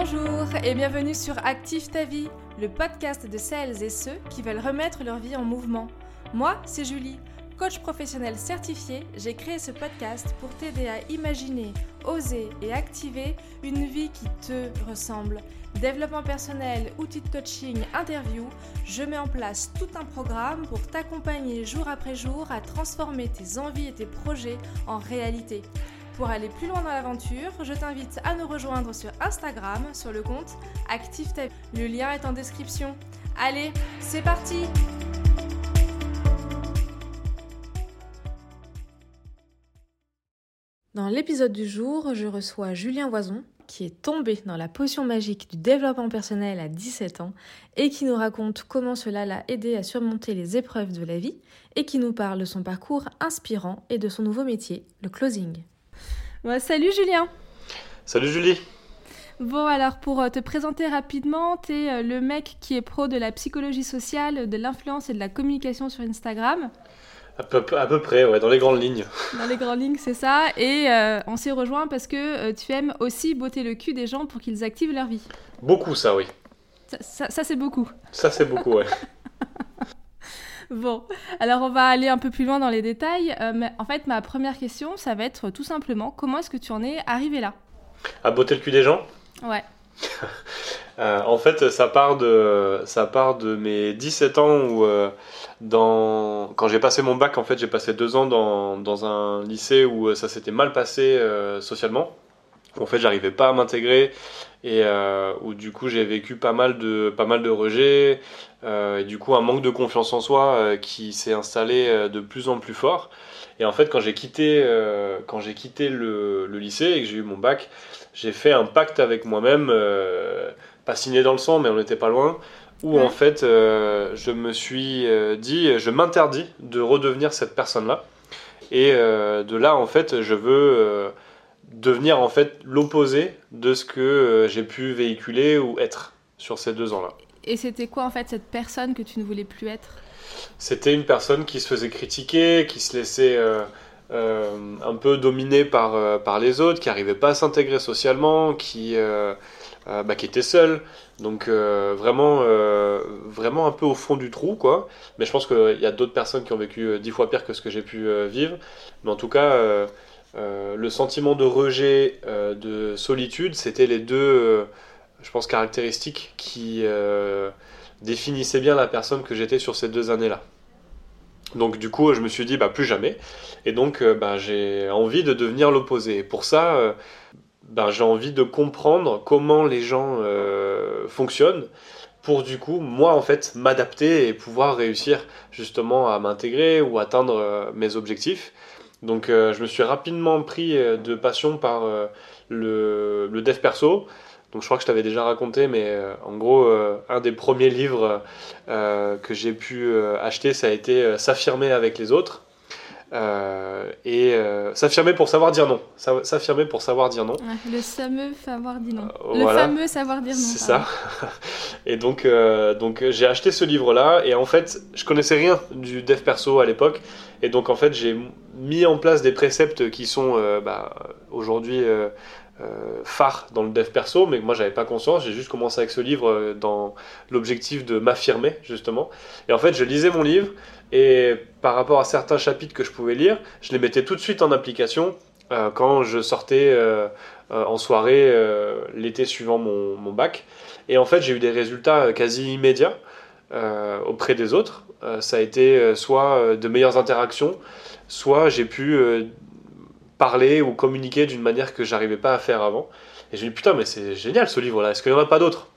Bonjour et bienvenue sur Active ta vie, le podcast de celles et ceux qui veulent remettre leur vie en mouvement. Moi, c'est Julie, coach professionnel certifié. J'ai créé ce podcast pour t'aider à imaginer, oser et activer une vie qui te ressemble. Développement personnel, outils de coaching, interview, je mets en place tout un programme pour t'accompagner jour après jour à transformer tes envies et tes projets en réalité. Pour aller plus loin dans l'aventure, je t'invite à nous rejoindre sur Instagram sur le compte Active ta Le lien est en description. Allez, c'est parti! Dans l'épisode du jour, je reçois Julien Voison, qui est tombé dans la potion magique du développement personnel à 17 ans et qui nous raconte comment cela l'a aidé à surmonter les épreuves de la vie et qui nous parle de son parcours inspirant et de son nouveau métier, le closing salut Julien. Salut Julie. Bon, alors pour euh, te présenter rapidement, tu es euh, le mec qui est pro de la psychologie sociale, de l'influence et de la communication sur Instagram. À peu, à peu près, ouais, dans les grandes lignes. Dans les grandes lignes, c'est ça. Et euh, on s'est rejoint parce que tu aimes aussi botter le cul des gens pour qu'ils activent leur vie. Beaucoup, ça, oui. Ça, ça c'est beaucoup. Ça, c'est beaucoup, ouais. Bon, alors on va aller un peu plus loin dans les détails. Euh, mais en fait, ma première question, ça va être tout simplement comment est-ce que tu en es arrivé là? À botter le cul des gens? Ouais. Euh, en fait, ça part de, ça part de mes 17 ans où, euh, dans, quand j'ai passé mon bac, en fait, j'ai passé deux ans dans, dans un lycée où ça s'était mal passé socialement. En fait, j'arrivais pas à m'intégrer et où du coup j'ai vécu pas mal de, pas mal de rejets, euh, et du coup un manque de confiance en soi euh, qui s'est installé euh, de plus en plus fort. Et en fait quand j'ai quitté, quand j'ai quitté le, le, lycée et que j'ai eu mon bac, j'ai fait un pacte avec moi-même, pas signé dans le sang mais on n'était pas loin, où en fait je me suis dit je m'interdis de redevenir cette personne-là. Et de là en fait je veux devenir en fait l'opposé de ce que j'ai pu véhiculer ou être sur ces deux ans-là. Et c'était quoi en fait cette personne que tu ne voulais plus être? C'était une personne qui se faisait critiquer, qui se laissait euh, euh, un peu dominer par, euh, par les autres, qui n'arrivait pas à s'intégrer socialement, qui, bah, qui était seule. Donc vraiment, vraiment un peu au fond du trou, quoi. Mais je pense qu'il y a d'autres personnes qui ont vécu dix fois pire que ce que j'ai pu vivre. Mais en tout cas, le sentiment de rejet, de solitude, c'était les deux je pense, caractéristiques qui euh, définissaient bien la personne que j'étais sur ces deux années-là. Donc du coup, je me suis dit, bah, plus jamais. Et donc, euh, bah, j'ai envie de devenir l'opposé. pour ça, euh, bah, j'ai envie de comprendre comment les gens fonctionnent pour du coup, moi, en fait, m'adapter et pouvoir réussir justement à m'intégrer ou atteindre mes objectifs. Donc, je me suis rapidement pris de passion par le, le dev perso. Donc je crois que je t'avais déjà raconté, mais euh, en gros, euh, un des premiers livres euh, que j'ai pu acheter, ça a été S'affirmer avec les autres. et s'affirmer pour savoir dire non. S'affirmer pour savoir dire non. le fameux savoir dire non. le fameux savoir dire non. C'est ça. et donc, donc j'ai acheté ce livre-là et en fait, je connaissais rien du dev perso à l'époque. Et donc en fait, j'ai mis en place des préceptes qui sont bah, aujourd'hui euh, phare dans le dev perso, mais moi j'avais pas conscience. J'ai juste commencé avec ce livre euh, dans l'objectif de m'affirmer justement. Et en fait, je lisais mon livre et par rapport à certains chapitres que je pouvais lire, je les mettais tout de suite en application euh, quand je sortais en soirée l'été suivant mon, bac. Et en fait, j'ai eu des résultats quasi immédiats auprès des autres. Ça a été soit de meilleures interactions, soit j'ai pu parler ou communiquer d'une manière que j'arrivais pas à faire avant. Et me dis putain mais c'est génial ce livre là, est-ce qu'il n'y en a pas d'autres?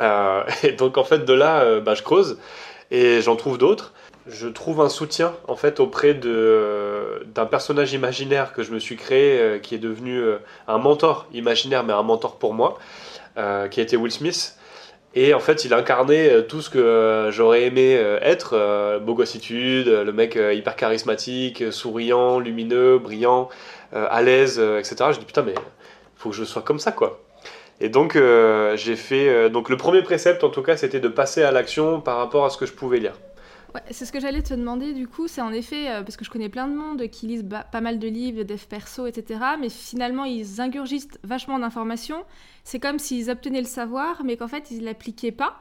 Euh, Et donc en fait de là euh, bah, je creuse et j'en trouve d'autres. Je trouve un soutien en fait auprès d'un personnage imaginaire que je me suis créé euh, qui est devenu un mentor imaginaire mais un mentor pour moi qui a été Will Smith et en fait, il incarnait euh, tout ce que euh, j'aurais aimé euh, être, bogossitude, le mec hyper charismatique, souriant, lumineux, brillant, à l'aise, etc. Je dis putain, mais faut que je sois comme ça, quoi. Et donc, j'ai fait. donc, le premier précepte, en tout cas, c'était de passer à l'action par rapport à ce que je pouvais lire. C'est ce que j'allais te demander du coup, c'est en effet, parce que je connais plein de monde qui lisent pas mal de livres, dev perso, etc. Mais finalement, ils ingurgitent vachement d'informations. C'est comme s'ils obtenaient le savoir, mais qu'en fait, ils ne l'appliquaient pas.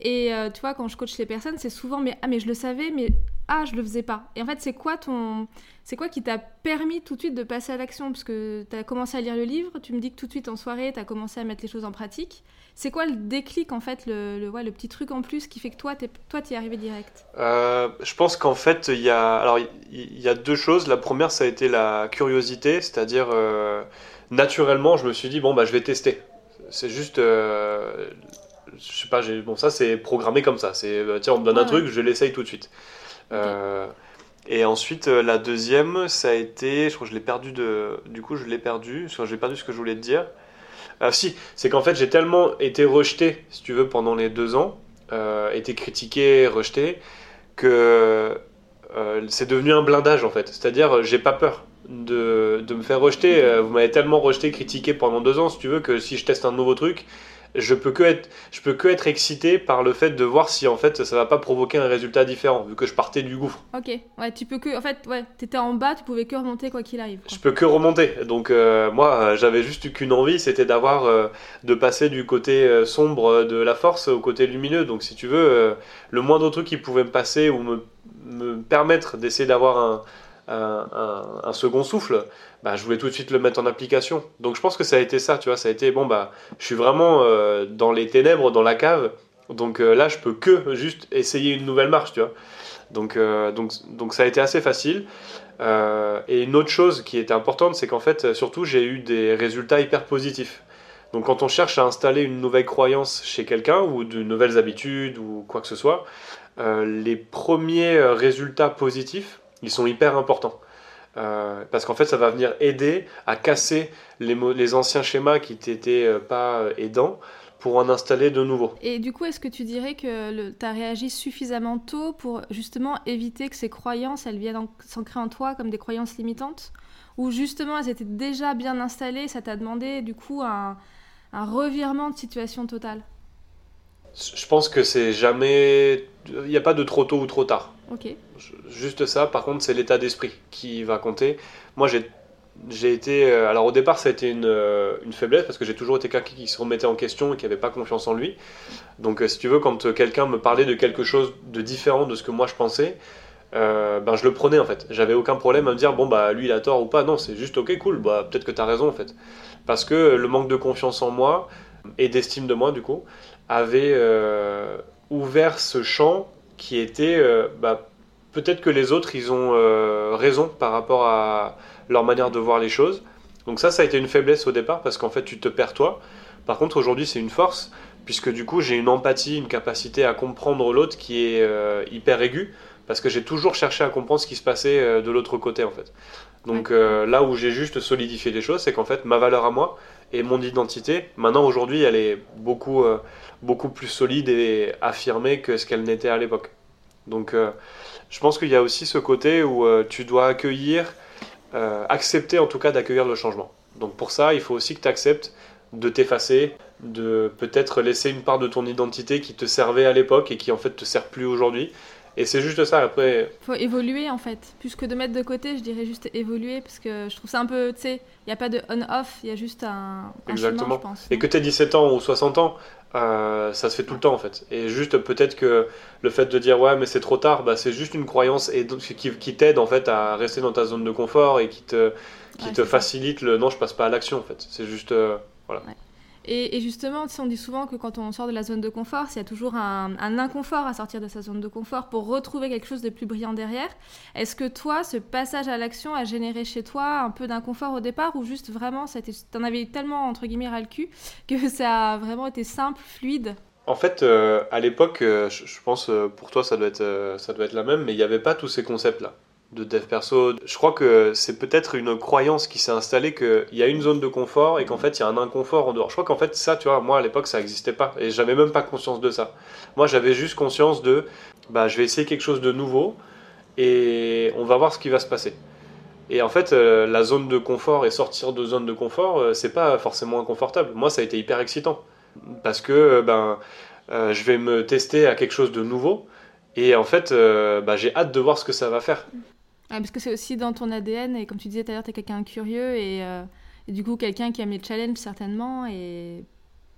Et tu vois, quand je coach les personnes, c'est souvent mais ah mais je le savais, mais ah je le faisais pas. Et en fait, c'est quoi ton c'est quoi qui t'a permis tout de suite de passer à l'action? Parce que tu as commencé à lire le livre, tu me dis que tout de suite en soirée, tu as commencé à mettre les choses en pratique. C'est quoi le déclic, en fait, le, le, le, petit truc en plus qui fait que toi, tu toi, es arrivé direct? Euh, Je pense qu'en fait, il y, a, alors, il y a deux choses. La première, ça a été la curiosité, c'est-à-dire, euh, naturellement, je me suis dit, bon, bah, je vais tester. C'est juste... Euh, je sais pas, bon, ça, c'est programmé comme ça. C'est, tiens, on me donne un truc, je l'essaye tout de suite. Et ensuite, euh, la deuxième, ça a été, je crois que je l'ai perdu de, du coup, je l'ai perdu, j'ai perdu ce que je voulais te dire. Ah si, c'est qu'en fait, j'ai tellement été rejeté, si tu veux, pendant les deux ans, euh, été critiqué, rejeté, que euh, c'est devenu un blindage en fait. C'est-à-dire, j'ai pas peur de, de, me faire rejeter. Vous m'avez tellement rejeté, critiqué pendant deux ans, si tu veux, que si je teste un nouveau truc, je peux que être, je peux que être excité par le fait de voir si en fait ça va pas provoquer un résultat différent vu que je partais du gouffre. Ok, ouais, tu peux que, en fait, ouais, t'étais en bas, tu pouvais que remonter quoi qu'il arrive. Je peux que remonter. Donc euh, moi, j'avais juste qu'une envie, c'était d'avoir, euh, de passer du côté euh, sombre de la force au côté lumineux. Donc si tu veux, le moindre truc qui pouvait me passer ou me, me permettre d'essayer d'avoir un un, second souffle, bah, je voulais tout de suite le mettre en application. Donc je pense que ça a été ça, tu vois, ça a été, bon, bah, je suis vraiment euh, dans les ténèbres, dans la cave, donc euh, là, je peux que juste essayer une nouvelle marche, tu vois. Donc, euh, donc, donc ça a été assez facile. et une autre chose qui était importante, c'est qu'en fait, surtout, j'ai eu des résultats hyper positifs. Donc quand on cherche à installer une nouvelle croyance chez quelqu'un, ou de nouvelles habitudes, ou quoi que ce soit, les premiers résultats positifs, ils sont hyper importants. Euh, parce qu'en fait, ça va venir aider à casser les, les anciens schémas qui n'étaient euh, pas euh, aidants pour en installer de nouveaux. Et du coup, est-ce que tu dirais que tu as réagi suffisamment tôt pour justement éviter que ces croyances, elles viennent s'ancrer en toi comme des croyances limitantes? Ou justement, elles étaient déjà bien installées, ça t'a demandé du coup un, un revirement de situation totale? Je pense que c'est jamais... Il n'y a pas de trop tôt ou trop tard. Ok. Juste ça, par contre, c'est l'état d'esprit qui va compter. Moi, j'ai été. Euh, alors au départ, ça a été une, euh, une faiblesse parce que j'ai toujours été quelqu'un qui se remettait en question et qui n'avait pas confiance en lui. Donc, euh, si tu veux, quand quelqu'un me parlait de quelque chose de différent de ce que moi je pensais, ben je le prenais en fait. J'avais aucun problème à me dire bon bah lui il a tort ou pas. Non, c'est juste ok, cool. Bah peut-être que tu as raison en fait. Parce que le manque de confiance en moi et d'estime de moi du coup avait ouvert ce champ qui était bah, peut-être que les autres, ils ont euh, raison par rapport à leur manière de voir les choses. Donc ça, ça a été une faiblesse au départ parce qu'en fait, tu te perds toi. Par contre, aujourd'hui, c'est une force puisque du coup, j'ai une empathie, une capacité à comprendre l'autre qui est euh, hyper aiguë parce que j'ai toujours cherché à comprendre ce qui se passait de l'autre côté en fait. Donc là où j'ai juste solidifié les choses, c'est qu'en fait, ma valeur à moi et mon identité, maintenant aujourd'hui, elle est beaucoup beaucoup plus solide et affirmée que ce qu'elle n'était à l'époque. Donc euh, je pense qu'il y a aussi ce côté où euh, tu dois accueillir, euh, accepter en tout cas d'accueillir le changement. Donc pour ça, il faut aussi que tu acceptes de t'effacer, de peut-être laisser une part de ton identité qui te servait à l'époque et qui en fait te sert plus aujourd'hui. Et c'est juste ça, après... faut évoluer en fait. Plus que de mettre de côté, je dirais juste évoluer, parce que je trouve ça un peu, tu sais, il n'y a pas de on-off, il y a juste un, Exactement. je pense. Et que tu aies 17 ans ou 60 ans, euh, ça se fait tout le temps en fait. Et juste peut-être que le fait de dire ouais mais c'est trop tard, bah, c'est juste une croyance et qui, qui t'aide en fait à rester dans ta zone de confort et qui te, qui te facilite le non je passe pas à l'action en fait. C'est juste euh, voilà. Et, justement, on dit souvent que quand on sort de la zone de confort, il y a toujours un, inconfort à sortir de sa zone de confort pour retrouver quelque chose de plus brillant derrière. Est-ce que toi, ce passage à l'action a généré chez toi un peu d'inconfort au départ ou juste vraiment, en avais tellement, entre guillemets, ras le cul que ça a vraiment été simple, fluide? En fait, euh, à l'époque, euh, je, pense euh, pour toi ça doit être, ça doit être la même, mais il n'y avait pas tous ces concepts-là de dev perso. Je crois que c'est peut-être une croyance qui s'est installée qu'il y a une zone de confort et qu'en fait il y a un inconfort en dehors. Je crois qu'en fait ça, tu vois, moi à l'époque ça n'existait pas et j'avais même pas conscience de ça. Moi j'avais juste conscience de, bah je vais essayer quelque chose de nouveau et on va voir ce qui va se passer. Et en fait, euh, la zone de confort et sortir de zone de confort, euh, c'est pas forcément inconfortable. Moi, ça a été hyper excitant parce que euh, ben, je vais me tester à quelque chose de nouveau Et en fait, euh, bah, j'ai hâte de voir ce que ça va faire. Parce que c'est aussi dans ton ADN, et comme tu disais tout à l'heure, tu es quelqu'un curieux, et, euh, et, du coup, quelqu'un qui aime les challenges certainement, et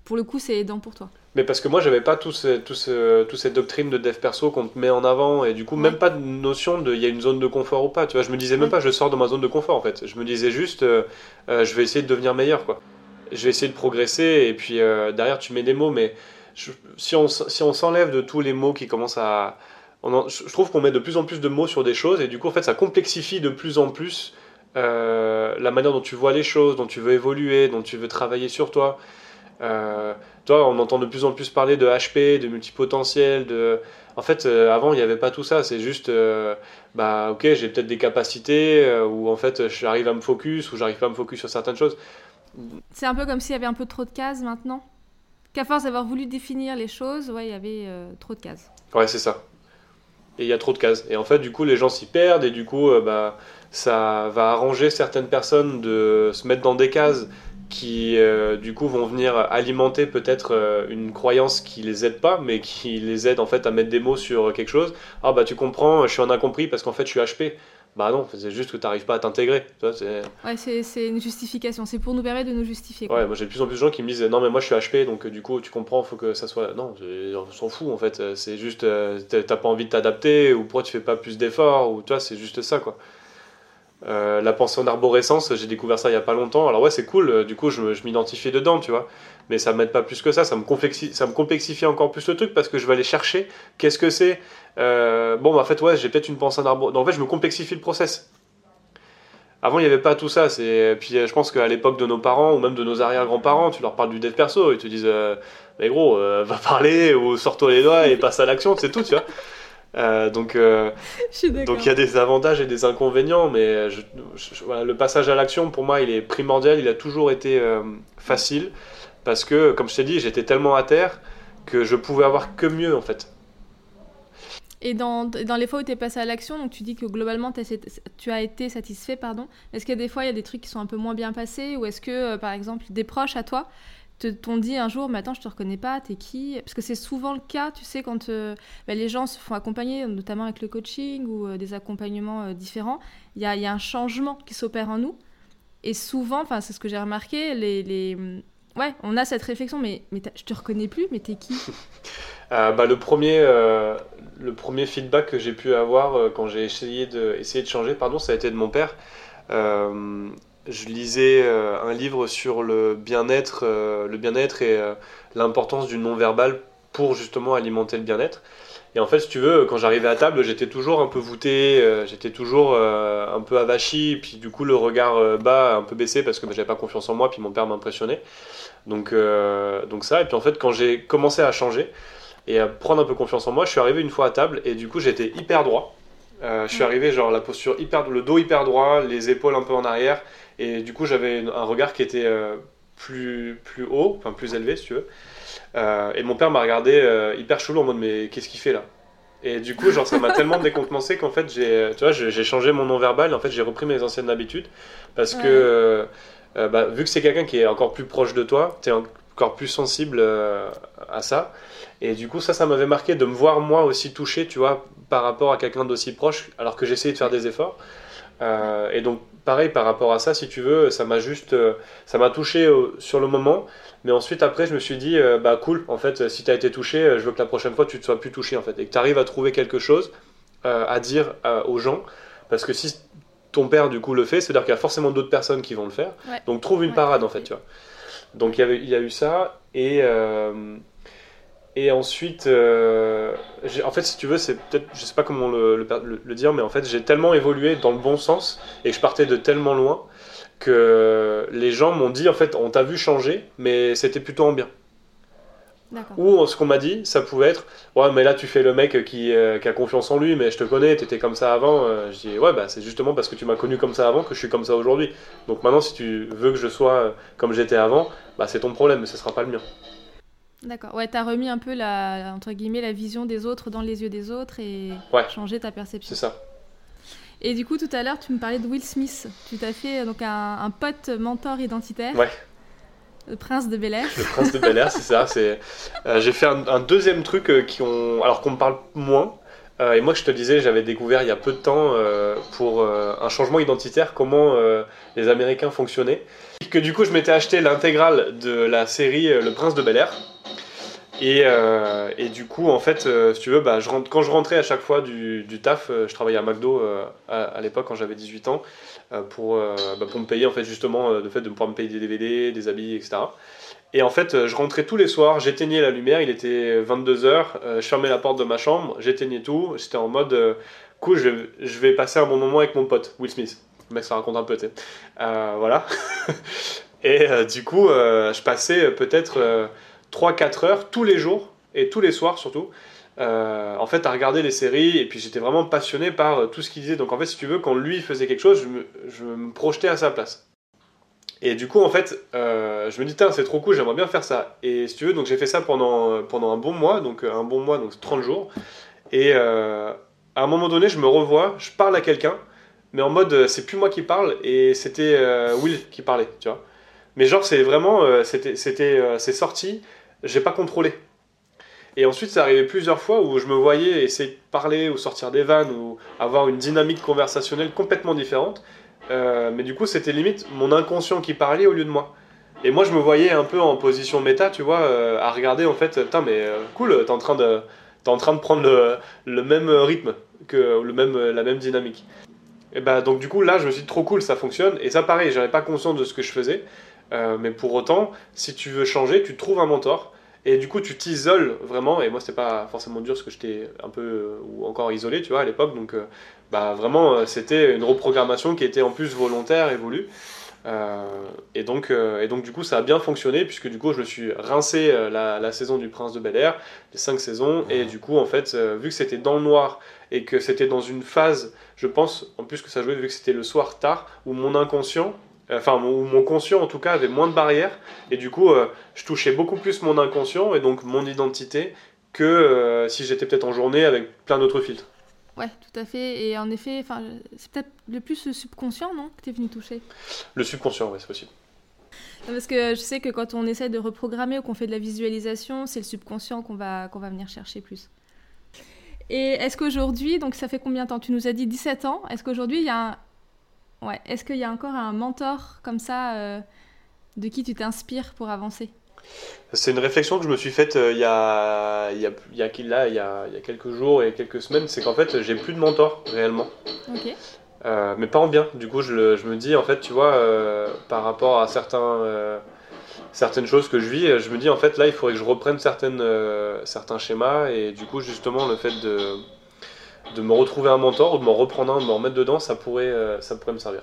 pour le coup, c'est aidant pour toi. Mais parce que moi, j'avais pas tout, ce, tout, ce, tout cette doctrine de dev perso qu'on te met en avant, et du coup, même pas de notion de il y a une zone de confort ou pas. Tu vois, je me disais même pas je sors de ma zone de confort en fait. Je me disais juste euh, je vais essayer de devenir meilleur quoi. Je vais essayer de progresser, et puis derrière, tu mets des mots, mais si on si on s'enlève de tous les mots qui commencent à je trouve qu'on met de plus en plus de mots sur des choses et du coup en fait ça complexifie de plus en plus euh, la manière dont tu vois les choses, dont tu veux évoluer, dont tu veux travailler sur toi. Euh, toi, on entend de plus en plus parler de HP, de multipotentiel, de. En fait, euh, avant, il n'y avait pas tout ça. C'est juste, bah, ok, j'ai peut-être des capacités où en fait, j'arrive à me focus ou j'arrive pas à me focus sur certaines choses. C'est un peu comme s'il y avait un peu trop de cases maintenant. Qu'à force d'avoir voulu définir les choses, ouais, il y avait trop de cases. Ouais, c'est ça et il y a trop de cases. Et en fait, du coup, les gens s'y perdent et du coup, euh, bah, ça va arranger certaines personnes de se mettre dans des cases qui, euh, du coup, vont venir alimenter peut-être euh, une croyance qui les aide pas, mais qui les aide en fait à mettre des mots sur quelque chose. Ah bah tu comprends, je suis en incompris parce qu'en fait je suis HP. Bah non, c'est juste que tu n'arrives pas à t'intégrer. Ouais, c'est une justification. C'est pour nous permettre de nous justifier. Ouais, moi j'ai de plus en plus de gens qui me disent non, mais moi je suis HP, donc euh, du coup tu comprends, faut que ça soit. Non, on s'en fout en fait. C'est juste, euh, t'as pas envie de t'adapter, ou pourquoi tu fais pas plus d'efforts, ou toi, c'est juste ça quoi. Euh, la pensée en arborescence, j'ai découvert ça il y a pas longtemps. Alors ouais, c'est cool, du coup je, je m'identifie dedans, tu vois mais ça m'aide pas plus que ça, ça me, complexifie, ça me complexifie encore plus le truc parce que je vais aller chercher qu'est-ce que c'est. Euh, bon, bah, en fait, ouais, j'ai peut-être une pensée d'arbre. En fait, je me complexifie le process. Avant, il n'y avait pas tout ça. C'est... Puis je pense qu'à l'époque de nos parents ou même de nos arrière-grands-parents, tu leur parles du dev perso, ils te disent euh, Mais gros, euh, va parler ou sors-toi les doigts et passe à l'action, c'est tout, tu vois. donc, donc il y a des avantages et des inconvénients, mais le passage à l'action, pour moi, il est primordial. Il a toujours été facile parce que, comme je t'ai dit, j'étais tellement à terre que je pouvais avoir que mieux en fait. Et dans, dans les fois où tu es passé à l'action, donc tu dis que globalement tu as été satisfait, pardon. Est-ce qu'il y a des fois il y a des trucs qui sont un peu moins bien passés ou est-ce que euh, par exemple des proches à toi t'ont dit un jour, mais attends, je te reconnais pas, t'es qui? Parce que c'est souvent le cas, tu sais, quand euh, bah, les gens se font accompagner, notamment avec le coaching ou euh, des accompagnements différents, il y a, y a, un changement qui s'opère en nous. Et souvent, enfin, c'est ce que j'ai remarqué, les, les, ouais, on a cette réflexion, mais, mais je te reconnais plus, mais t'es qui? Euh, bah, le, premier, euh, le premier feedback que j'ai pu avoir euh, quand j'ai essayé de, essayé de changer, pardon, ça a été de mon père. je lisais un livre sur le bien-être, le bien-être et l'importance du non-verbal pour justement alimenter le bien-être. Et en fait, si tu veux, quand j'arrivais à table, j'étais toujours un peu voûté, j'étais toujours un peu avachi, puis du coup le regard bas, un peu baissé parce que bah, j'avais pas confiance en moi, puis mon père m'impressionnait. Donc, euh, donc ça, et puis en fait, quand j'ai commencé à changer et à prendre un peu confiance en moi, je suis arrivé une fois à table et du coup, j'étais hyper droit. Euh, je suis arrivé, genre la posture hyper, le dos hyper droit, les épaules un peu en arrière, et du coup, j'avais un regard qui était euh, plus, plus haut, enfin plus élevé, si tu veux. et mon père m'a regardé hyper chelou en mode, mais qu'est-ce qu'il fait là? Et du coup, genre, ça m'a tellement décontenancé qu'en fait, j'ai, tu vois, j'ai changé mon non-verbal. En fait, j'ai repris mes anciennes habitudes parce que euh, bah, vu que c'est quelqu'un qui est encore plus proche de toi, tu es encore plus sensible euh, à ça. Et du coup, ça, ça m'avait marqué de me voir moi aussi touché, tu vois, par rapport à quelqu'un d'aussi proche, alors que j'essayais de faire des efforts. Euh, et donc, pareil, par rapport à ça, si tu veux, ça m'a juste, ça m'a touché sur le moment. Mais ensuite, après, je me suis dit, bah cool, en fait, si tu as été touché, je veux que la prochaine fois, tu ne sois plus touché, en fait. Et que tu arrives à trouver quelque chose à dire aux gens. Parce que si ton père du coup le fait, c'est-à-dire qu'il y a forcément d'autres personnes qui vont le faire. Donc trouve une parade en fait, tu vois. Donc il y, avait, il y a eu ça et euh, et ensuite, euh, en fait, si tu veux, c'est peut-être, je sais pas comment le, le, dire, mais en fait, j'ai tellement évolué dans le bon sens et je partais de tellement loin que les gens m'ont dit en fait, on t'a vu changer, mais c'était plutôt en bien. Ou ce qu'on m'a dit, ça pouvait être Ouais, mais là tu fais le mec qui, euh, qui a confiance en lui, mais je te connais, tu étais comme ça avant. Euh, je dis Ouais, bah c'est justement parce que tu m'as connu comme ça avant que je suis comme ça aujourd'hui. Donc maintenant, si tu veux que je sois euh, comme j'étais avant, bah c'est ton problème, mais ce sera pas le mien. D'accord. Ouais, t'as remis un peu la, entre guillemets, la vision des autres dans les yeux des autres et changé ta perception. C'est ça. Et du coup, tout à l'heure, tu me parlais de Will Smith. Tu t'as fait donc un, un pote mentor identitaire. Ouais. Le prince de Bel Air. Le prince de Bel Air, c'est ça. Euh, j'ai fait un, deuxième truc euh, qui ont, alors qu'on me parle moins. Euh, et moi, je te disais, j'avais découvert il y a peu de temps pour un changement identitaire comment les Américains fonctionnaient. Que du coup, je m'étais acheté l'intégrale de la série Le Prince de Bel Air. Et, et, du coup, en fait, si tu veux, bah, quand je rentrais à chaque fois du, taf, je travaillais à McDo à, l'époque quand j'avais 18 ans pour, bah, pour me payer en fait justement le fait de pouvoir me payer des DVD, des habits, etc. Et en fait, je rentrais tous les soirs, j'éteignais la lumière, il était 22h, euh, je fermais la porte de ma chambre, j'éteignais tout, j'étais en mode, euh, cool, je, je, vais passer un bon moment avec mon pote, Will Smith. Le mec, ça raconte un peu, tu sais. Euh, voilà. et du coup, je passais peut-être 3-4 heures tous les jours, et tous les soirs surtout, en fait, à regarder les séries, et puis j'étais vraiment passionné par tout ce qu'il disait. Donc en fait, si tu veux, quand lui faisait quelque chose, je me, je me projetais à sa place. Et du coup, en fait, euh, je me dis, c'est trop cool, j'aimerais bien faire ça. Et si tu veux, donc j'ai fait ça pendant, pendant un bon mois, donc euh, un bon mois, donc 30 jours. Et euh, à un moment donné, je me revois, je parle à quelqu'un, mais en mode, c'est plus moi qui parle, et c'était Will qui parlait, tu vois. Mais genre, c'est vraiment, c'était, c'était, c'est sorti, j'ai pas contrôlé. Et ensuite, ça arrivait plusieurs fois où je me voyais essayer de parler ou sortir des vannes ou avoir une dynamique conversationnelle complètement différente. Euh, mais du coup, c'était limite mon inconscient qui parlait au lieu de moi. Et moi, je me voyais un peu en position méta, tu vois, euh, à regarder en fait, putain, mais euh, cool, t'es en train de, en train de prendre le, le, même rythme, que le même, la même dynamique. Et bah, donc, du coup, là, je me suis dit, trop cool, ça fonctionne. Et ça, pareil, j'avais pas conscience de ce que je faisais. Mais pour autant, si tu veux changer, tu trouves un mentor. Et du coup, tu t'isoles vraiment. Et moi, c'était pas forcément dur parce que j'étais un peu ou encore isolé, tu vois, à l'époque. Donc, bah, vraiment, euh, c'était une reprogrammation qui était en plus volontaire et voulue. Euh, et, donc, euh, et donc, du coup, ça a bien fonctionné, puisque du coup, je me suis rincé la, saison du Prince de Bel Air, les cinq saisons, et du coup, en fait, vu que c'était dans le noir et que c'était dans une phase, je pense, en plus que ça jouait, vu que c'était le soir tard, où mon inconscient, enfin, où mon conscient en tout cas avait moins de barrières, et du coup, je touchais beaucoup plus mon inconscient et donc mon identité que si j'étais peut-être en journée avec plein d'autres filtres. Ouais, tout à fait. Et en effet, c'est peut-être le plus le subconscient, non, que tu es venu toucher? Le subconscient, oui, c'est possible. Parce que je sais que quand on essaie de reprogrammer ou qu'on fait de la visualisation, c'est le subconscient qu'on va, qu'on va venir chercher plus. Et est-ce qu'aujourd'hui, donc ça fait combien de temps? Tu nous as dit 17 ans. Est-ce qu'aujourd'hui, il y a un... Ouais, est-ce qu'il y a encore un mentor comme ça euh, de qui tu t'inspires pour avancer? C'est une réflexion que je me suis faite il, y a, il, y a, il, y a, là, il, y a, il y a quelques jours et quelques semaines, c'est qu'en fait j'ai plus de mentor réellement. Euh, mais pas en bien. Du coup, je, je, me dis, en fait, tu vois, euh, par rapport à certains, certaines choses que je vis, je me dis, en fait, là, il faudrait que je reprenne certaines, certains schémas. Et du coup, justement, le fait de, de me retrouver un mentor ou de m'en reprendre un, de m'en remettre dedans, ça pourrait, ça pourrait me servir.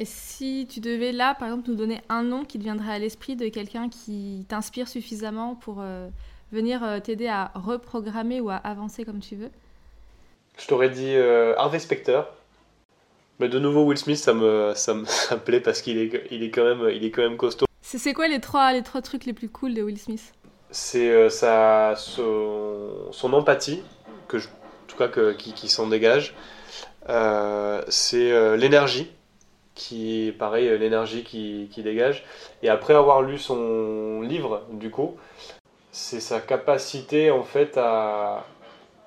Et si tu devais là, par exemple, nous donner un nom qui te viendrait à l'esprit de quelqu'un qui t'inspire suffisamment pour euh, venir euh, t'aider à reprogrammer ou à avancer comme tu veux? Je t'aurais dit euh, Harvey Specter. Mais de nouveau, Will Smith, ça me, ça me, ça plaît parce qu'il est, il est, quand même, il est quand même costaud. C'est quoi les trois, les trois trucs les plus cool de Will Smith? C'est son, son, empathie, que je, cas que, qui, qui s'en dégage. c'est l'énergie qui pareil, euh, l'énergie qui, qui, dégage. Et après avoir lu son livre, du coup, c'est sa capacité en fait à,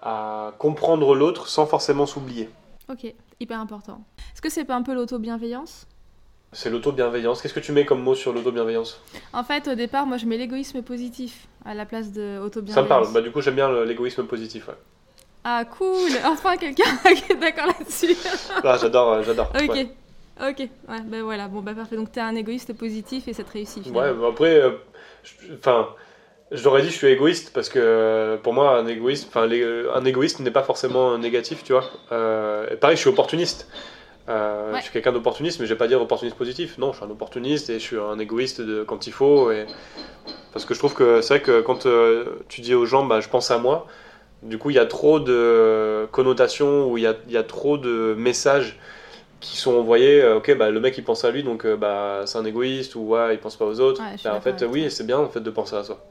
à comprendre l'autre sans forcément s'oublier. Ok, hyper important. Est-ce que c'est pas un peu l'auto-bienveillance? C'est l'auto-bienveillance. Qu'est-ce que tu mets comme mot sur l'auto-bienveillance? En fait, au départ, moi je mets l'égoïsme positif à la place de auto-bienveillance. Ça me parle, bah, du coup j'aime bien l'égoïsme positif. Ouais. Ah cool Enfin quelqu'un qui est d'accord là-dessus. ah, j'adore, euh, j'adore. Ok. Ok, ouais, ben voilà, bon bah parfait. Donc t'es un égoïste positif et ça te réussit. Ouais, après, euh, enfin, je l'aurais dit, je suis égoïste parce que euh, pour moi, un égoïste, enfin, un égoïste n'est pas forcément négatif, tu vois. Euh, pareil, je suis opportuniste. Je suis quelqu'un d'opportuniste, mais je vais pas dire opportuniste positif. Non, je suis un opportuniste et je suis un égoïste de, quand il faut. Et... Parce que je trouve que c'est vrai que quand tu dis aux gens, bah, je pense à moi, du coup, il y a trop de connotations ou il y a, y a trop de messages qui sont envoyés, euh, ok, bah, le mec il pense à lui, donc euh, bah, c'est un égoïste, ou ouais, il pense pas aux autres. Bah, en fait, oui, c'est bien en fait, de penser à soi.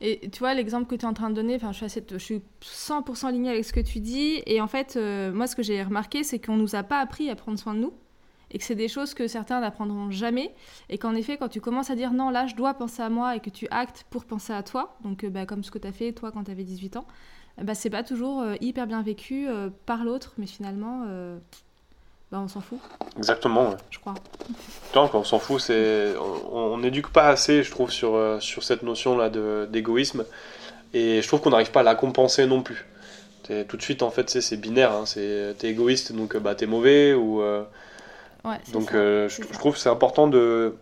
Et tu vois, l'exemple que tu es en train de donner, je, suis je suis 100% alignée avec ce que tu dis. Et en fait, euh, moi, ce que j'ai remarqué, c'est qu'on nous a pas appris à prendre soin de nous. Et que c'est des choses que certains n'apprendront jamais. Et qu'en effet, quand tu commences à dire non, là, je dois penser à moi et que tu actes pour penser à toi, donc bah, comme ce que tu as fait toi quand tu avais 18 ans, bah, c'est pas toujours hyper bien vécu par l'autre, mais finalement, bah, on s'en fout. Exactement, je crois. Non, on s'en fout, c'est on n'éduque pas assez, je trouve, sur, sur cette notion-là d'égoïsme. Et je trouve qu'on n'arrive pas à la compenser non plus. tout de suite, en fait, c'est binaire. Hein, t'es égoïste, donc bah, t'es mauvais. Ou, donc je, je, trouve que c'est important de,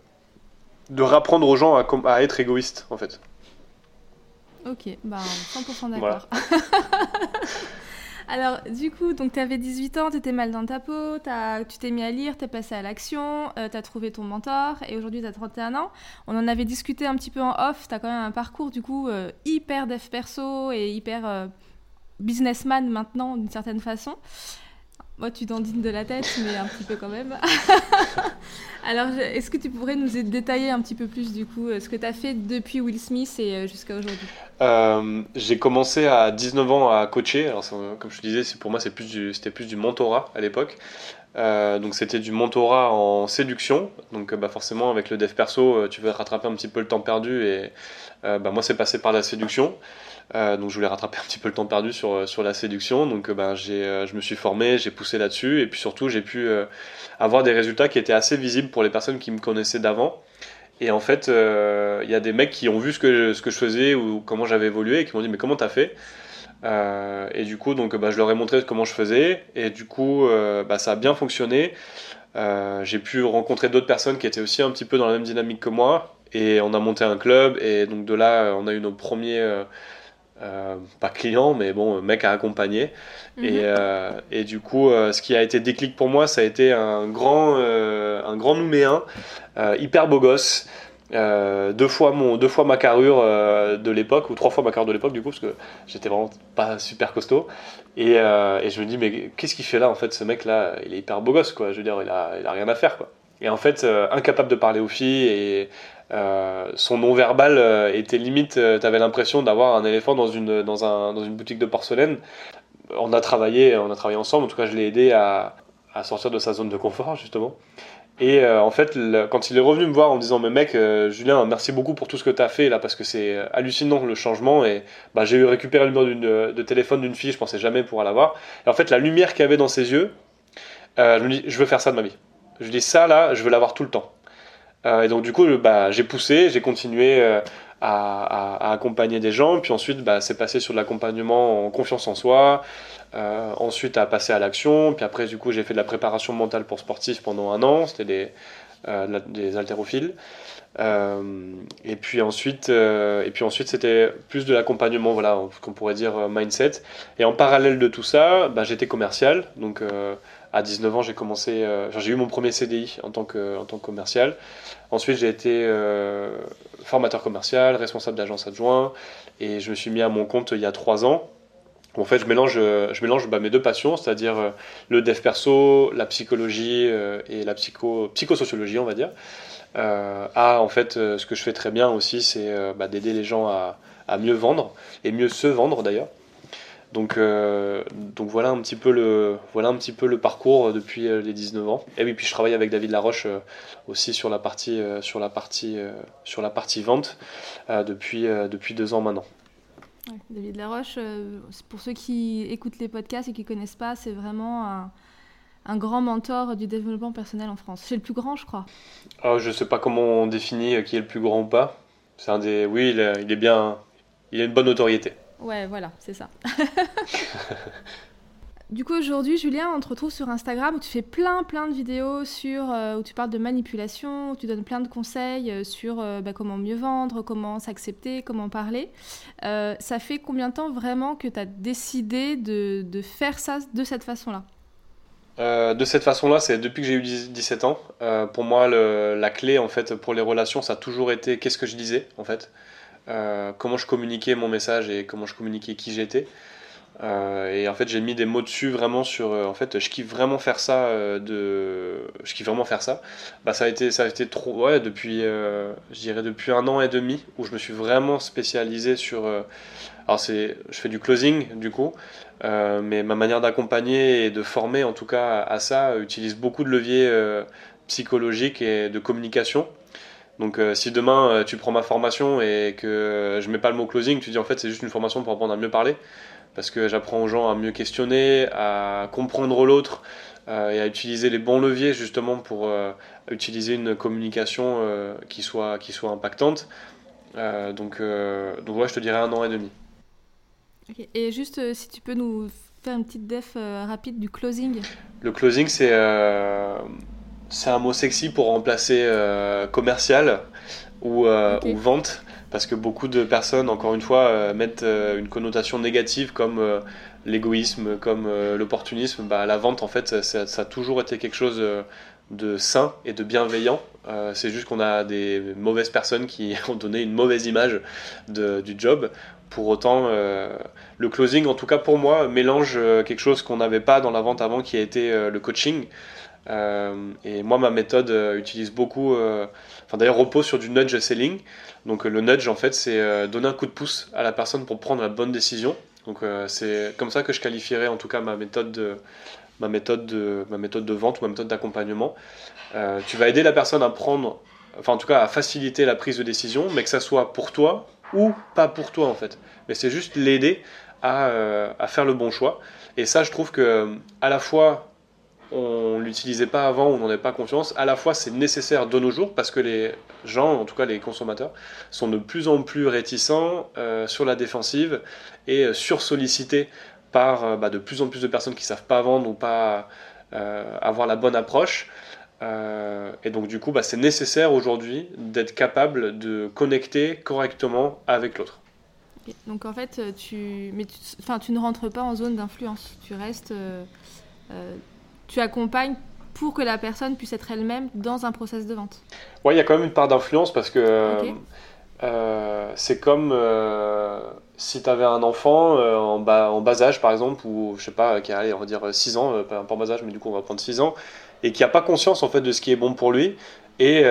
de rapprendre aux gens à, à être égoïste, en fait. Ok, bah 100% d'accord. Alors, du coup, donc tu avais 18 ans, tu étais mal dans ta peau, as, tu t'es mis à lire, tu es passé à l'action, euh, tu as trouvé ton mentor et aujourd'hui tu as 31 ans. On en avait discuté un petit peu en off, tu as quand même un parcours du coup euh, hyper dev perso et hyper euh, businessman maintenant d'une certaine façon. Moi, tu dandines de la tête, mais un petit peu quand même. Alors, est-ce que tu pourrais nous détailler un petit peu plus, du coup, euh, ce que tu as fait depuis Will Smith et euh, jusqu'à aujourd'hui? Euh, J'ai commencé à 19 ans à coacher. Comme je te disais, pour moi, c'était plus, plus, du mentorat à l'époque. donc, c'était du mentorat en séduction. Donc, bah, forcément, avec le dev perso, tu veux rattraper un petit peu le temps perdu. Et bah, moi, c'est passé par la séduction. Euh, donc je voulais rattraper un petit peu le temps perdu sur, euh, sur la séduction. Donc euh, ben, j'ai, je me suis formé, j'ai poussé là-dessus. Et puis surtout, j'ai pu avoir des résultats qui étaient assez visibles pour les personnes qui me connaissaient d'avant. Et en fait, il y a des mecs qui ont vu ce que, ce que je faisais ou comment j'avais évolué et qui m'ont dit mais comment t'as fait? Et du coup, donc, bah, je leur ai montré comment je faisais. Et du coup, bah, ça a bien fonctionné. j'ai pu rencontrer d'autres personnes qui étaient aussi un petit peu dans la même dynamique que moi. Et on a monté un club. Et donc de là, on a eu nos premiers euh, pas client, mais bon, mec à accompagner. et, mhm. euh, et, du coup, euh, ce qui a été déclic pour moi, ça a été un grand, un grand nouméen, hyper beau gosse. deux, fois mon, deux fois ma carrure de l'époque, ou trois fois ma carrure de l'époque du coup, parce que j'étais vraiment pas super costaud. Et, et je me dis, mais qu'est-ce qu'il fait là en fait, ce mec là Il est hyper beau gosse quoi, je veux dire, il a, il a rien à faire quoi. Et en fait, incapable de parler aux filles et euh, son non-verbal euh, était limite, euh, tu avais l'impression d'avoir un éléphant dans une, dans, un, dans une boutique de porcelaine. On a travaillé, on a travaillé ensemble, en tout cas je l'ai aidé à, sortir de sa zone de confort justement. Et en fait, quand il est revenu me voir en me disant Mais mec, Julien, merci beaucoup pour tout ce que tu as fait là, parce que c'est hallucinant le changement. Et bah, j'ai récupéré le numéro de téléphone d'une fille, je pensais jamais pouvoir l'avoir. Et en fait, la lumière qu'il avait dans ses yeux, je me dis Je veux faire ça de ma vie. Je dis Ça là, je veux l'avoir tout le temps. Euh, et donc du coup, bah, j'ai poussé, j'ai continué euh, à, accompagner des gens, puis ensuite bah, c'est passé sur de l'accompagnement en confiance en soi, euh, ensuite à passer à l'action, puis après du coup j'ai fait de la préparation mentale pour sportifs pendant un an, c'était des, des haltérophiles. et puis ensuite, et puis ensuite c'était plus de l'accompagnement, voilà, qu'on pourrait dire mindset. Et en parallèle de tout ça, bah, j'étais commercial, donc à 19 ans, j'ai commencé, euh, j'ai eu mon premier CDI en tant que, commercial. Ensuite, j'ai été euh, formateur commercial, responsable d'agence adjoint, et je me suis mis à mon compte il y a 3 ans. En fait, je mélange, je mélange bah, mes deux passions, c'est-à-dire euh, le dev perso, la psychologie et la psycho, psychosociologie, on va dire. à en fait, ce que je fais très bien aussi, c'est bah, d'aider les gens à mieux vendre et mieux se vendre d'ailleurs. Donc, euh, donc voilà, un petit peu le, voilà un petit peu le parcours depuis euh, les 19 ans. Et oui, puis je travaille avec David Laroche euh, aussi sur la partie, sur la partie, sur la partie vente depuis, depuis deux ans maintenant. David Laroche, pour ceux qui écoutent les podcasts et qui ne connaissent pas, c'est vraiment un, un, grand mentor du développement personnel en France. C'est le plus grand, je crois. Ah, je ne sais pas comment on définit qui est le plus grand ou pas. C'est un des, oui, il, il est bien, il a une bonne notoriété. Ouais, voilà, c'est ça. du coup, aujourd'hui, Julien, on te retrouve sur Instagram où tu fais plein, plein de vidéos sur, euh, où tu parles de manipulation, où tu donnes plein de conseils euh, sur euh, bah, comment mieux vendre, comment s'accepter, comment parler. ça fait combien de temps vraiment que tu as décidé de, de, faire ça de cette façon-là? De cette façon-là, c'est depuis que j'ai eu 17 ans. pour moi, la clé, en fait, pour les relations, ça a toujours été qu'est-ce que je disais, en fait. Euh, comment je communiquais mon message et comment je communiquais qui j'étais. Euh, et en fait, j'ai mis des mots dessus vraiment sur. Euh, en fait, je kiffe vraiment faire ça. de, je kiffe vraiment faire ça. Bah, ça a été, ça a été trop. Ouais, depuis, je dirais depuis un an et demi où je me suis vraiment spécialisé sur. alors c'est, je fais du closing du coup, mais ma manière d'accompagner et de former en tout cas à ça utilise beaucoup de leviers psychologiques et de communication. Donc euh, si demain euh, tu prends ma formation et que je mets pas le mot closing, tu dis en fait c'est juste une formation pour apprendre à mieux parler, parce que j'apprends aux gens à mieux questionner, à comprendre l'autre euh, et à utiliser les bons leviers justement pour euh, utiliser une communication euh, qui, soit, qui soit impactante. donc, donc ouais, je te dirais un an et demi. Et juste si tu peux nous faire une petite def rapide du closing. Le closing, c'est c'est un mot sexy pour remplacer commercial ou, ou vente parce que beaucoup de personnes, encore une fois, euh, mettent euh, une connotation négative comme euh, l'égoïsme, comme l'opportunisme. Bah, la vente, en fait, ça, a toujours été quelque chose de sain et de bienveillant. c'est juste qu'on a des mauvaises personnes qui ont donné une mauvaise image du job. Pour autant, le closing, en tout cas pour moi, mélange quelque chose qu'on n'avait pas dans la vente avant, qui a été le coaching. Et moi, ma méthode utilise beaucoup, enfin d'ailleurs repose sur du nudge selling. Donc euh, le nudge, en fait, c'est euh, donner un coup de pouce à la personne pour prendre la bonne décision. Donc euh, c'est comme ça que je qualifierais en tout cas ma méthode de, ma méthode de, ma méthode de vente ou ma méthode d'accompagnement. tu vas aider la personne à prendre, enfin en tout cas à faciliter la prise de décision, mais que ça soit pour toi ou pas pour toi en fait. Mais c'est juste l'aider à, faire le bon choix. Et ça, je trouve que à la fois on l'utilisait pas avant, on n'en avait pas confiance. À la fois, c'est nécessaire de nos jours parce que les gens, en tout cas les consommateurs, sont de plus en plus réticents euh, sur la défensive et euh, sursollicités par euh, bah, de plus en plus de personnes qui savent pas vendre ou pas avoir la bonne approche. et donc du coup, bah, c'est nécessaire aujourd'hui d'être capable de connecter correctement avec l'autre. Donc en fait, tu, tu ne rentres pas en zone d'influence. Tu restes tu accompagnes pour que la personne puisse être elle-même dans un process de vente. Oui, il y a quand même une part d'influence parce que euh, c'est comme euh, si tu avais un enfant euh, en, bas, en bas âge, par exemple, ou je sais pas, qui a, on va dire 6 ans, pas, en bas âge, mais du coup on va prendre 6 ans, et qui n'a pas conscience en fait de ce qui est bon pour lui. Et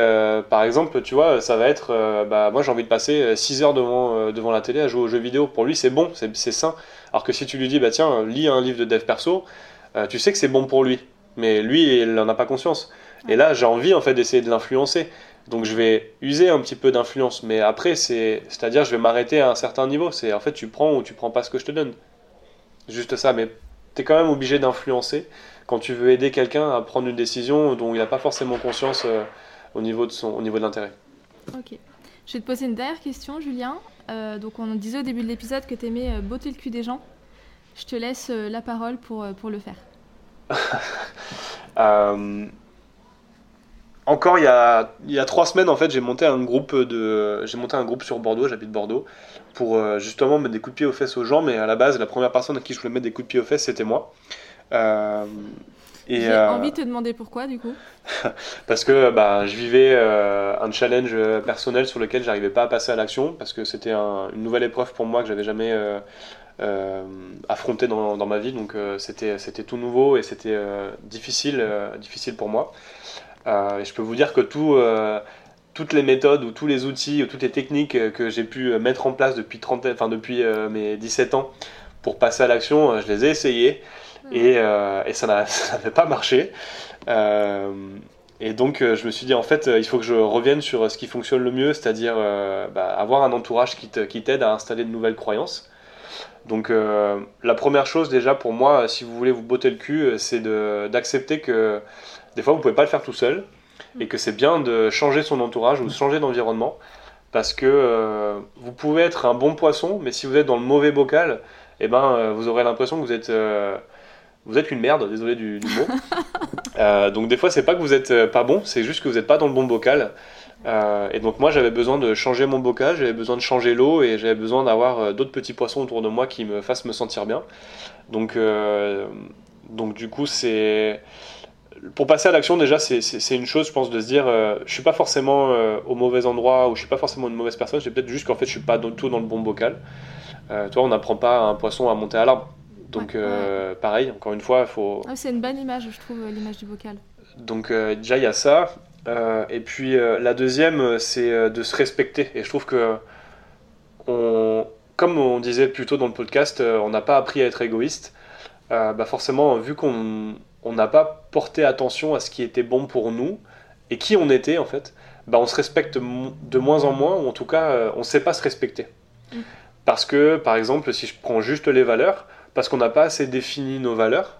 par exemple, tu vois, ça va être, bah, moi j'ai envie de passer 6 heures devant, devant la télé à jouer aux jeux vidéo. Pour lui, c'est bon, c'est sain. Alors que si tu lui dis, bah tiens, lis un livre de dev perso, euh, tu sais que c'est bon pour lui, mais lui, il n'en a pas conscience. Et là, j'ai envie en fait d'essayer de l'influencer. Donc je vais user un petit peu d'influence, mais après, c'est, c'est-à-dire, je vais m'arrêter à un certain niveau. C'est en fait, tu prends ou tu prends pas ce que je te donne. Juste ça, mais tu es quand même obligé d'influencer quand tu veux aider quelqu'un à prendre une décision dont il n'a pas forcément conscience euh, au niveau de son, au niveau de l'intérêt. Ok. Je vais te poser une dernière question, Julien. Euh, donc on disait au début de l'épisode que tu aimais botter le cul des gens. Je te laisse euh, la parole pour, euh, pour le faire. Euh, encore il y, a, il y a trois semaines en fait j'ai monté un groupe de j'ai monté un groupe sur Bordeaux j'habite Bordeaux pour justement mettre des coups de pied aux fesses aux gens mais à la base la première personne à qui je voulais mettre des coups de pied aux fesses c'était moi et j'ai envie de te demander pourquoi du coup parce que bah, je vivais un challenge personnel sur lequel j'arrivais pas à passer à l'action parce que c'était une nouvelle épreuve pour moi que j'avais jamais euh, affronté dans, dans, ma vie. Donc euh, c'était c'était tout nouveau et c'était euh, difficile difficile pour moi. et je peux vous dire que tout toutes les méthodes ou tous les outils ou toutes les techniques que j'ai pu mettre en place depuis, 30, enfin, depuis mes 17 ans pour passer à l'action, je les ai essayés et, et ça n'avait pas marché. et donc je me suis dit en fait il faut que je revienne sur ce qui fonctionne le mieux, c'est-à-dire bah, avoir un entourage qui t'aide à installer de nouvelles croyances. Donc euh, la première chose déjà pour moi, si vous voulez vous botter le cul, euh, c'est d'accepter que des fois vous pouvez pas le faire tout seul mm. et que c'est bien de changer son entourage ou de changer d'environnement parce que euh, vous pouvez être un bon poisson, mais si vous êtes dans le mauvais bocal, eh ben vous aurez l'impression que vous êtes vous êtes une merde, désolé du, du mot. donc des fois c'est pas que vous êtes pas bon, c'est juste que vous n'êtes pas dans le bon bocal. Euh, et donc moi j'avais besoin de changer mon bocal, j'avais besoin de changer l'eau et j'avais besoin d'avoir euh, d'autres petits poissons autour de moi qui me fassent me sentir bien. Donc, euh, donc du coup c'est... Pour passer à l'action déjà c'est une chose je pense de se dire je suis pas forcément au mauvais endroit ou je suis pas forcément une mauvaise personne, j'ai peut-être juste qu'en fait je suis pas du tout dans le bon bocal. toi on n'apprend pas un poisson à monter à l'arbre. Donc pareil, encore une fois, il faut... Ah, c'est une bonne image je trouve l'image du bocal. Donc déjà il y a ça. Euh, et puis euh, la deuxième, euh, c'est de se respecter. Et je trouve que, on, comme on disait plus tôt dans le podcast, on n'a pas appris à être égoïste. bah forcément, vu qu'on n'a pas porté attention à ce qui était bon pour nous et qui on était en fait, bah on se respecte de moins en moins, ou en tout cas, on ne sait pas se respecter. Mm. Parce que, par exemple, si je prends juste les valeurs, parce qu'on n'a pas assez défini nos valeurs.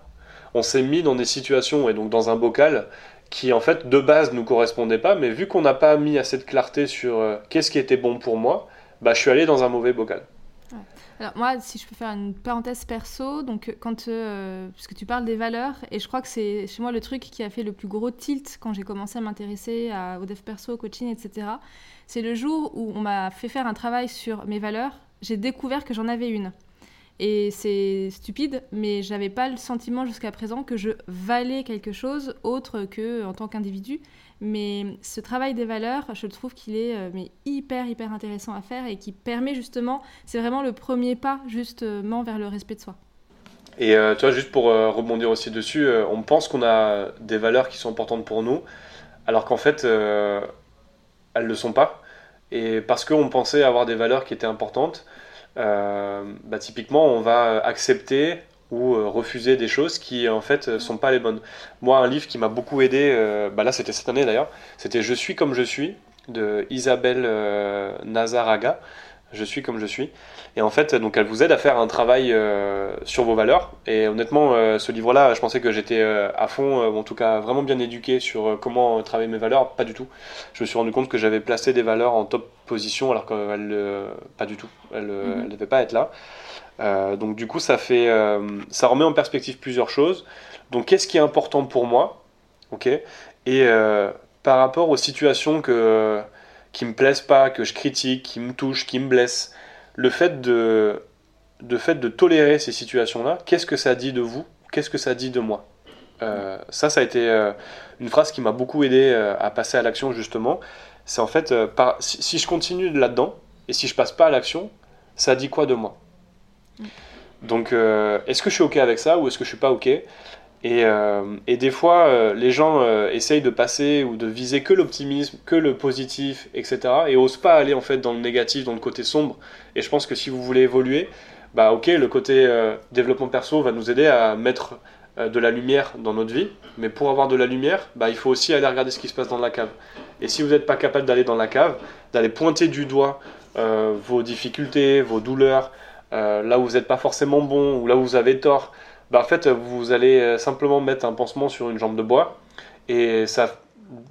On s'est mis dans des situations et donc dans un bocal qui en fait de base nous correspondait pas, mais vu qu'on n'a pas mis assez de clarté sur euh, qu'est-ce qui était bon pour moi, bah je suis allé dans un mauvais bocal. Alors moi, si je peux faire une parenthèse perso, donc quand, euh, parce que tu parles des valeurs, et je crois que c'est chez moi le truc qui a fait le plus gros tilt quand j'ai commencé à m'intéresser au dev perso, au coaching, etc. C'est le jour où on m'a fait faire un travail sur mes valeurs, j'ai découvert que j'en avais une. Et c'est stupide, mais j'avais pas le sentiment jusqu'à présent que je valais quelque chose autre que en tant qu'individu. Mais ce travail des valeurs, je trouve qu'il est euh, hyper hyper intéressant à faire et qui permet justement, c'est vraiment le premier pas justement vers le respect de soi. Et euh, tu juste pour euh, rebondir aussi dessus, on pense qu'on a des valeurs qui sont importantes pour nous, alors qu'en fait, elles ne le sont pas. Et parce qu'on pensait avoir des valeurs qui étaient importantes, euh, bah, typiquement, on va accepter ou euh, refuser des choses qui en fait euh, sont pas les bonnes. Moi, un livre qui m'a beaucoup aidé, bah là c'était cette année d'ailleurs, c'était Je suis comme je suis de Isabelle Nazaraga. Je suis comme je suis. Et en fait, donc elle vous aide à faire un travail euh, sur vos valeurs. Et honnêtement, euh, ce livre-là, je pensais que j'étais euh, à fond, ou en tout cas vraiment bien éduqué sur comment travailler mes valeurs. Pas du tout. Je me suis rendu compte que j'avais placé des valeurs en top position alors qu'elles, pas du tout. Elles ne mhm. devaient pas être là. donc du coup, ça fait, ça remet en perspective plusieurs choses. Donc qu'est-ce qui est important pour moi, ok? Et par rapport aux situations que qui me plaisent pas, que je critique, qui me touchent, qui me blessent le fait de, de, fait de tolérer ces situations-là, qu'est-ce que ça dit de vous? Qu'est-ce que ça dit de moi? Euh, Ça, ça a été euh, une phrase qui m'a beaucoup aidé euh, à passer à l'action, justement. C'est en fait, par, si, je continue là-dedans, et si je passe pas à l'action, ça dit quoi de moi? Mm. Donc, est-ce que je suis OK avec ça ou est-ce que je suis pas OK? Euh, et, des fois, euh, les gens euh, essayent de passer ou de viser que l'optimisme, que le positif, etc. Et osent pas aller en fait dans le négatif, dans le côté sombre. Et je pense que si vous voulez évoluer, bah ok, le côté développement perso va nous aider à mettre de la lumière dans notre vie. Mais pour avoir de la lumière, bah, il faut aussi aller regarder ce qui se passe dans la cave. Et si vous n'êtes pas capable d'aller dans la cave, d'aller pointer du doigt vos difficultés, vos douleurs, là où vous n'êtes pas forcément bon ou là où vous avez tort, bah, en fait, vous allez euh, simplement mettre un pansement sur une jambe de bois. Et ça,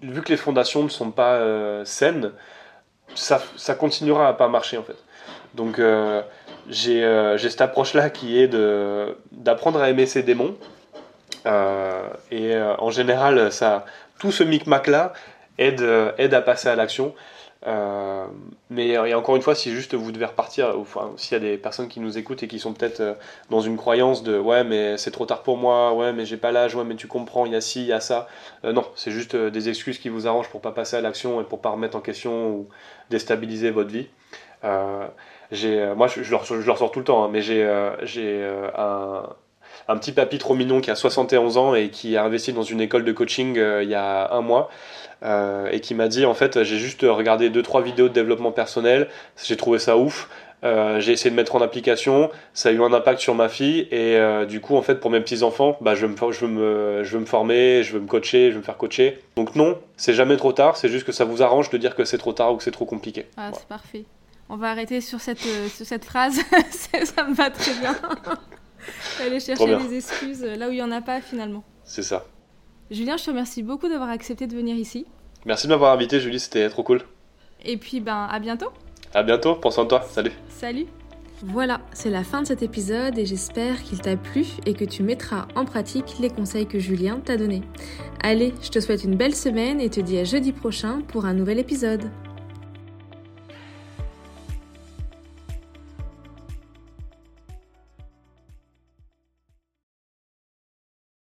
vu que les fondations ne sont pas euh, saines, ça, ça, continuera à pas marcher en fait. Donc euh, j'ai cette approche-là qui est d'apprendre à aimer ses démons. et en général, ça, tout ce micmac-là aide, aide à passer à l'action. Euh, mais et encore une fois, si juste vous devez repartir, s'il y a des personnes qui nous écoutent et qui sont peut-être euh, dans une croyance de ouais, mais c'est trop tard pour moi, ouais, mais j'ai pas l'âge, ouais, mais tu comprends, il y a ci, il y a ça. Euh, non, c'est juste des excuses qui vous arrangent pour pas passer à l'action et pour pas remettre en question ou déstabiliser votre vie. j'ai, moi, je, leur, je, leur, sors tout le temps, hein, mais j'ai, j'ai un, un petit papy trop mignon qui a 71 ans et qui a investi dans une école de coaching il y a un mois. Euh, et qui m'a dit en fait j'ai juste regardé 2-3 vidéos de développement personnel, j'ai trouvé ça ouf, euh, j'ai essayé de mettre en application, ça a eu un impact sur ma fille et euh, du coup en fait pour mes petits enfants, bah, je, veux me, je, veux me, je veux me former, je veux me coacher, je veux me faire coacher. Donc non, c'est jamais trop tard, c'est juste que ça vous arrange de dire que c'est trop tard ou que c'est trop compliqué. Ah, c'est parfait. On va arrêter sur cette, sur cette phrase, ça me va très bien. Aller chercher des excuses là où il n'y en a pas finalement. C'est ça. Julien, je te remercie beaucoup d'avoir accepté de venir ici. Merci de m'avoir invité, Julie, c'était trop cool. Et puis, ben, à bientôt. À bientôt, pense en toi, salut. Salut. Voilà, c'est la fin de cet épisode et j'espère qu'il t'a plu et que tu mettras en pratique les conseils que Julien t'a donnés. Allez, je te souhaite une belle semaine et te dis à jeudi prochain pour un nouvel épisode.